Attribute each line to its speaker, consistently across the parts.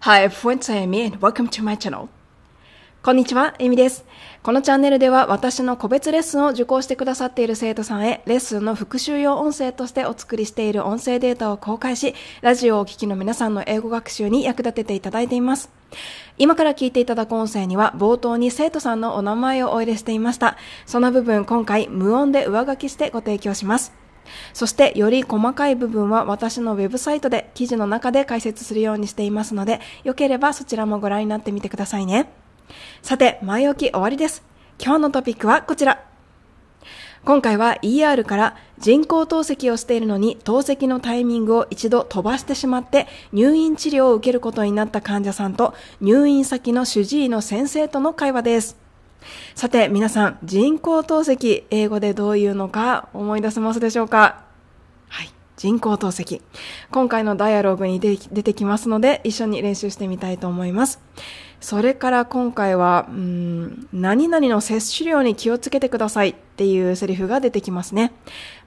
Speaker 1: Hi everyone, it's Amy and welcome to my channel. こんにちは、エミです。このチャンネルでは私の個別レッスンを受講してくださっている生徒さんへレッスンの復習用音声としてお作りしている音声データを公開し、ラジオをお聞きの皆さんの英語学習に役立てていただいています。今から聞いていただく音声には冒頭に生徒さんのお名前をお入れしていました。その部分今回無音で上書きしてご提供します。そしてより細かい部分は私のウェブサイトで記事の中で解説するようにしていますので、よければそちらもご覧になってみてくださいね。さて、前置き終わりです。今日のトピックはこちら。今回は ER から人工透析をしているのに透析のタイミングを一度飛ばしてしまって入院治療を受けることになった患者さんと入院先の主治医の先生との会話です。さて皆さん、人工透析、英語でどういうのか思い出せますでしょうか？人工透析。今回のダイアログに出てきますので、一緒に練習してみたいと思います。それから今回は、うん、何々の摂取量に気をつけてくださいっていうセリフが出てきますね。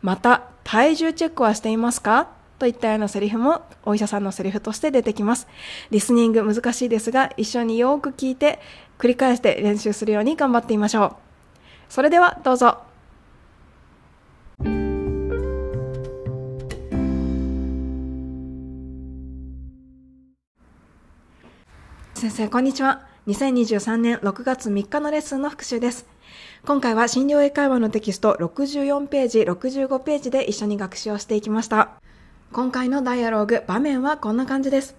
Speaker 1: また、体重チェックはしていますか？といったようなセリフもお医者さんのセリフとして出てきます。リスニング難しいですが、一緒によく聞いて、繰り返して練習するように頑張ってみましょう。それではどうぞ。先生、こんにちは。2023年6月3日のレッスンの復習です。今回は診療英会話のテキスト64ページ、65ページで一緒に学習をしていきました。今回のダイアローグ、場面はこんな感じです。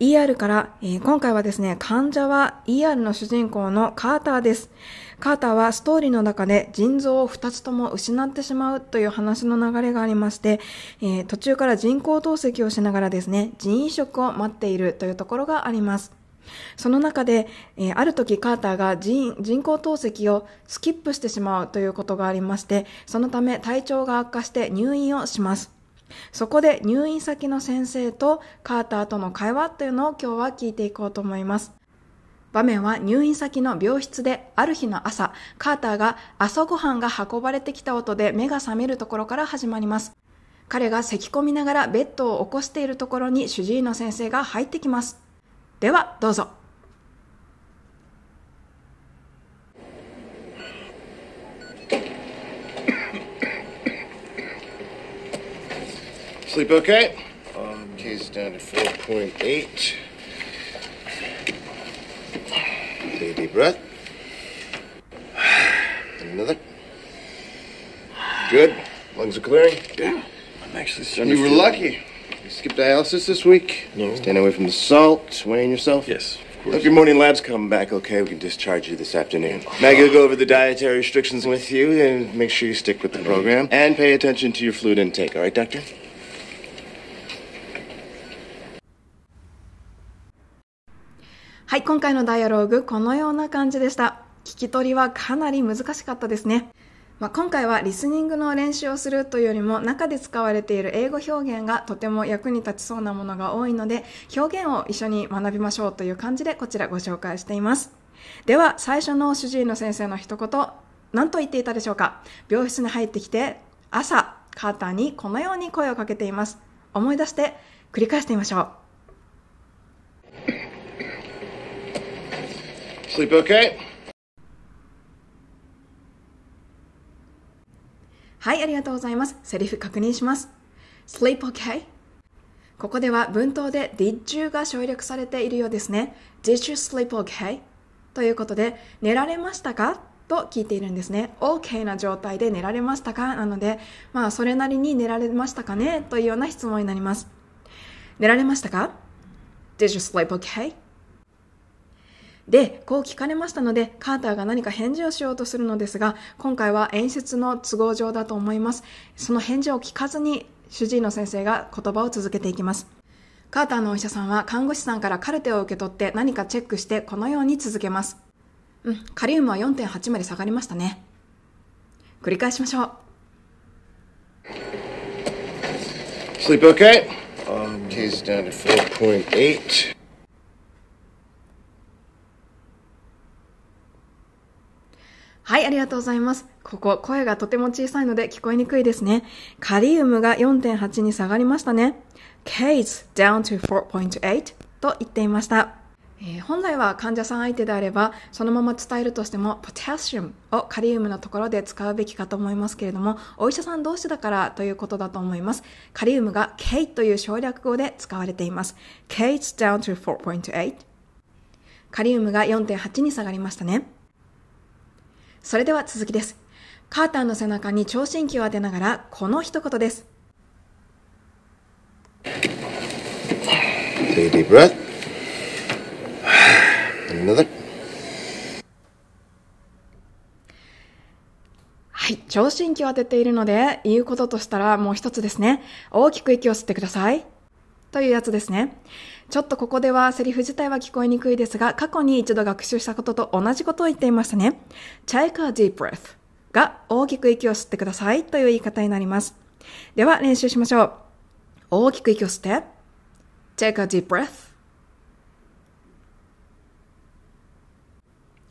Speaker 1: ER から、えー、今回はですね、患者は ER の主人公のカーターです。カーターはストーリーの中で腎臓を2つとも失ってしまうという話の流れがありまして、えー、途中から人工透析をしながらですね、腎移植を待っているというところがあります。その中で、えー、ある時カーターが人人工透析をスキップしてしまうということがありまして、そのため体調が悪化して入院をします。そこで入院先の先生とカーターとの会話というのを今日は聞いていこうと思います。場面は入院先の病室である日の朝、カーターが朝ごはんが運ばれてきた音で目が覚めるところから始まります。彼が咳き込みながらベッドを起こしているところに主治医の先生が入ってきます。では、どうぞ。
Speaker 2: Sleep okay? Um, K's down to 4.8. Take a deep breath. Another. Good. Lungs are clearing.
Speaker 3: Yeah. I'm actually starting
Speaker 2: You were lucky. You skipped dialysis this week?
Speaker 3: No.
Speaker 2: Staying away from the salt, weighing yourself?
Speaker 3: Yes, of
Speaker 2: If
Speaker 3: course.
Speaker 2: your morning labs come back okay, we can discharge you this afternoon. Maggie will go over the dietary restrictions with you and make sure you stick with the program. And pay attention to your fluid intake, all right, Doctor?
Speaker 1: はい、今回のダイアローグ、このような感じでした。聞き取りはかなり難しかったですね。 まあ、今回はリスニングの練習をするというよりも中で使われている英語表現がとても役に立ちそうなものが多いので表現を一緒に学びましょうという感じでこちらご紹介しています。では最初の主治医の先生の一言何と言っていたでしょうか？病室に入ってきて朝カーターにこのように声をかけています。思い出して繰り返してみましょう。
Speaker 2: Sleep okay?
Speaker 1: はい、ありがとうございます。セリフ確認します。sleep okay? ここでは文頭で did you が省略されているようですね。did you sleep okay? ということで、寝られましたか？と聞いているんですね。OK な状態で寝られましたか？なので、まあ、それなりに寝られましたかね？というような質問になります。寝られましたか ?Did you sleep okay? で、こう聞かれましたので、カーターが何か返事をしようとするのですが、今回は演出の都合上だと思います。その返事を聞かずに、主治医の先生が言葉を続けていきます。カーターのお医者さんは看護師さんからカルテを受け取って何かチェックしてこのように続けます。うん、カリウムは4.8まで下がりましたね。繰り返しましょう。
Speaker 2: Sleep okay? Um, K's down to 4.8.
Speaker 1: はい、ありがとうございます。ここ、声がとても小さいので聞こえにくいですね。カリウムが4.8に下がりましたね。K's down to 4.8と言っていました。えー、本来は患者さん相手であれば、そのまま伝えるとしても、ポタシウムをカリウムのところで使うべきかと思いますけれども、お医者さん同士だからということだと思います。カリウムが K という省略語で使われています。K's down to 4.8。カリウムが4.8に下がりましたね。それでは続きです。カーターの背中に聴診器を当てながら、この一言です。
Speaker 2: Take a deep breath. Another.
Speaker 1: はい。聴診器を当てているので、言うこととしたらもう一つですね。大きく息を吸ってください。というやつですね。ちょっとここではセリフ自体は聞こえにくいですが、過去に一度学習したことと同じことを言っていましたね。take a deep breath が大きく息を吸ってくださいという言い方になります。では練習しましょう。大きく息を吸って。take a deep breath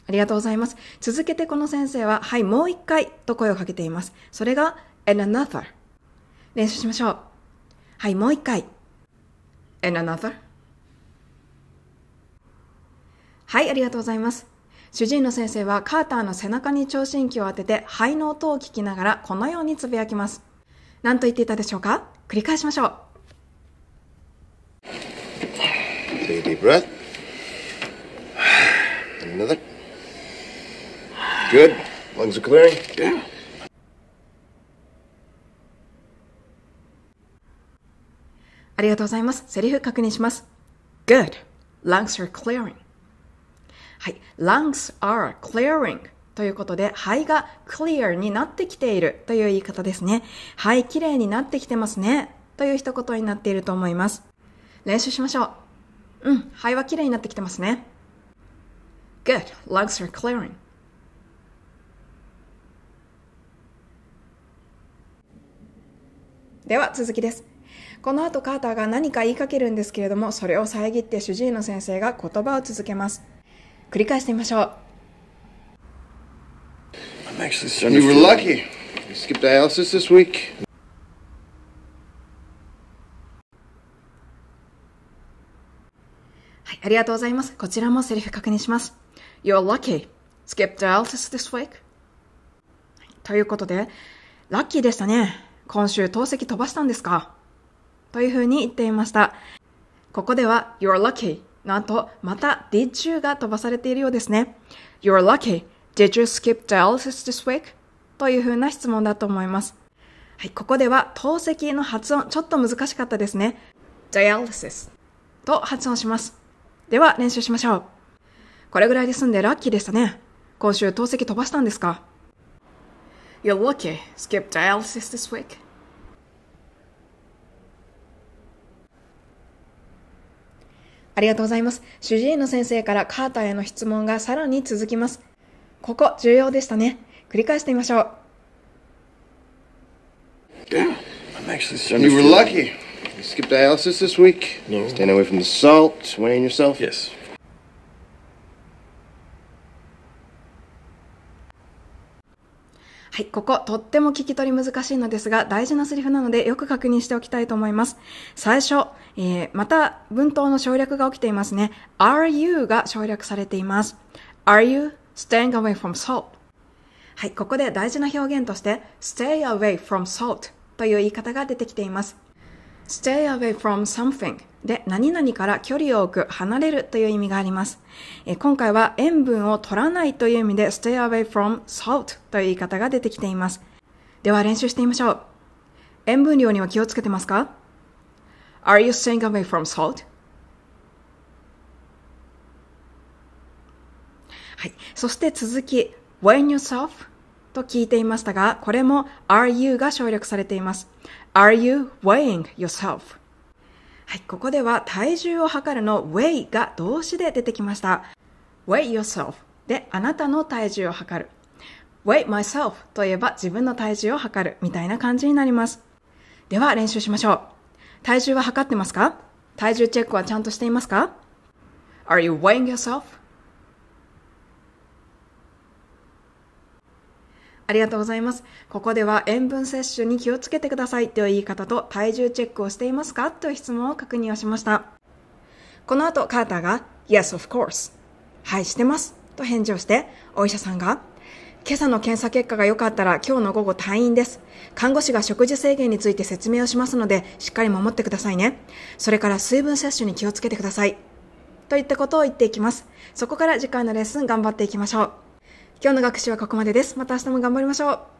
Speaker 1: ありがとうございます。続けてこの先生は、はい、もう一回と声をかけています。それが、and another。練習しましょう。はい、もう一回。And another? はい、ありがとうございます。主治医の先生はカーターの背中に聴診器を当てて肺の音を聞きながらこのようにつぶやきます。何と言っていたでしょうか？繰り返しましょう。
Speaker 2: Take a deep breath. Another. Good. Lungs are clearing. Yeah.
Speaker 1: ありがとうございます。セリフ確認します。Good. Lungs are clearing. はい。lungs are clearing ということで、肺が clear になってきているという言い方ですね。肺きれいになってきてますね。という一言になっていると思います。練習しましょう。うん。肺はきれいになってきてますね。Good. Lungs are clearing. では続きです。この後カーターが何か言いかけるんですけれども、それを遮って主治医の先生が言葉を続けます。繰り返してみましょう。
Speaker 2: You were lucky. You skipped dialysis this week.
Speaker 1: はい、ありがとうございます。こちらもセリフ確認します。You're lucky. Skip dialysis this week? ということで、ラッキーでしたね。今週透析飛ばしたんですか？というふうに言っていました。ここでは You're lucky なんと、また Did you が飛ばされているようですね。You're lucky. Did you skip dialysis this week? というふうな質問だと思います。はい、ここでは透析の発音、ちょっと難しかったですね。dialysis と発音します。では練習しましょう。これぐらいで済んでラッキーでしたね。今週透析飛ばしたんですか？You're lucky. Skip dialysis this week. ありがとうございます。主治医の先生からカーターへの質問がさらに続きます。ここ、重要でしたね。繰り返してみましょう。
Speaker 2: Yeah, I'm actually You were lucky. You skipped dialysis this week. No. Staying away from the salt, weighing yourself.
Speaker 3: Yes.
Speaker 1: はい、ここ、とっても聞き取り難しいのですが、大事なセリフなのでよく確認しておきたいと思います。最初、えー、また文頭の省略が起きていますね。are you が省略されています。are you staying away from salt? はい、ここで大事な表現として、stay away from salt という言い方が出てきています。stay away from something で何々から距離を置く、離れるという意味があります。え今回は塩分を取らないという意味で stay away from salt という言い方が出てきています。では練習してみましょう。塩分量には気をつけてますか ?Are you staying away from salt? はい。そして続き、when yourself と聞いていましたが、これも are you が省略されています。Are you weighing yourself? はい、ここでは体重を測るの weigh が動詞で出てきました。weigh yourself であなたの体重を測る。weigh myself といえば自分の体重を測るみたいな感じになります。では練習しましょう。体重は測ってますか？体重チェックはちゃんとしていますか ?Are you weighing yourself? ありがとうございます。ここでは塩分摂取に気をつけてくださいという言い方と体重チェックをしていますか？という質問を確認をしました。この後、カーターが Yes, of course. はい、してます。と返事をして、お医者さんが今朝の検査結果が良かったら今日の午後退院です。看護師が食事制限について説明をしますので、しっかり守ってくださいね。それから水分摂取に気をつけてください。といったことを言っていきます。そこから次回のレッスン頑張っていきましょう。今日の学習はここまでです。また明日も頑張りましょう。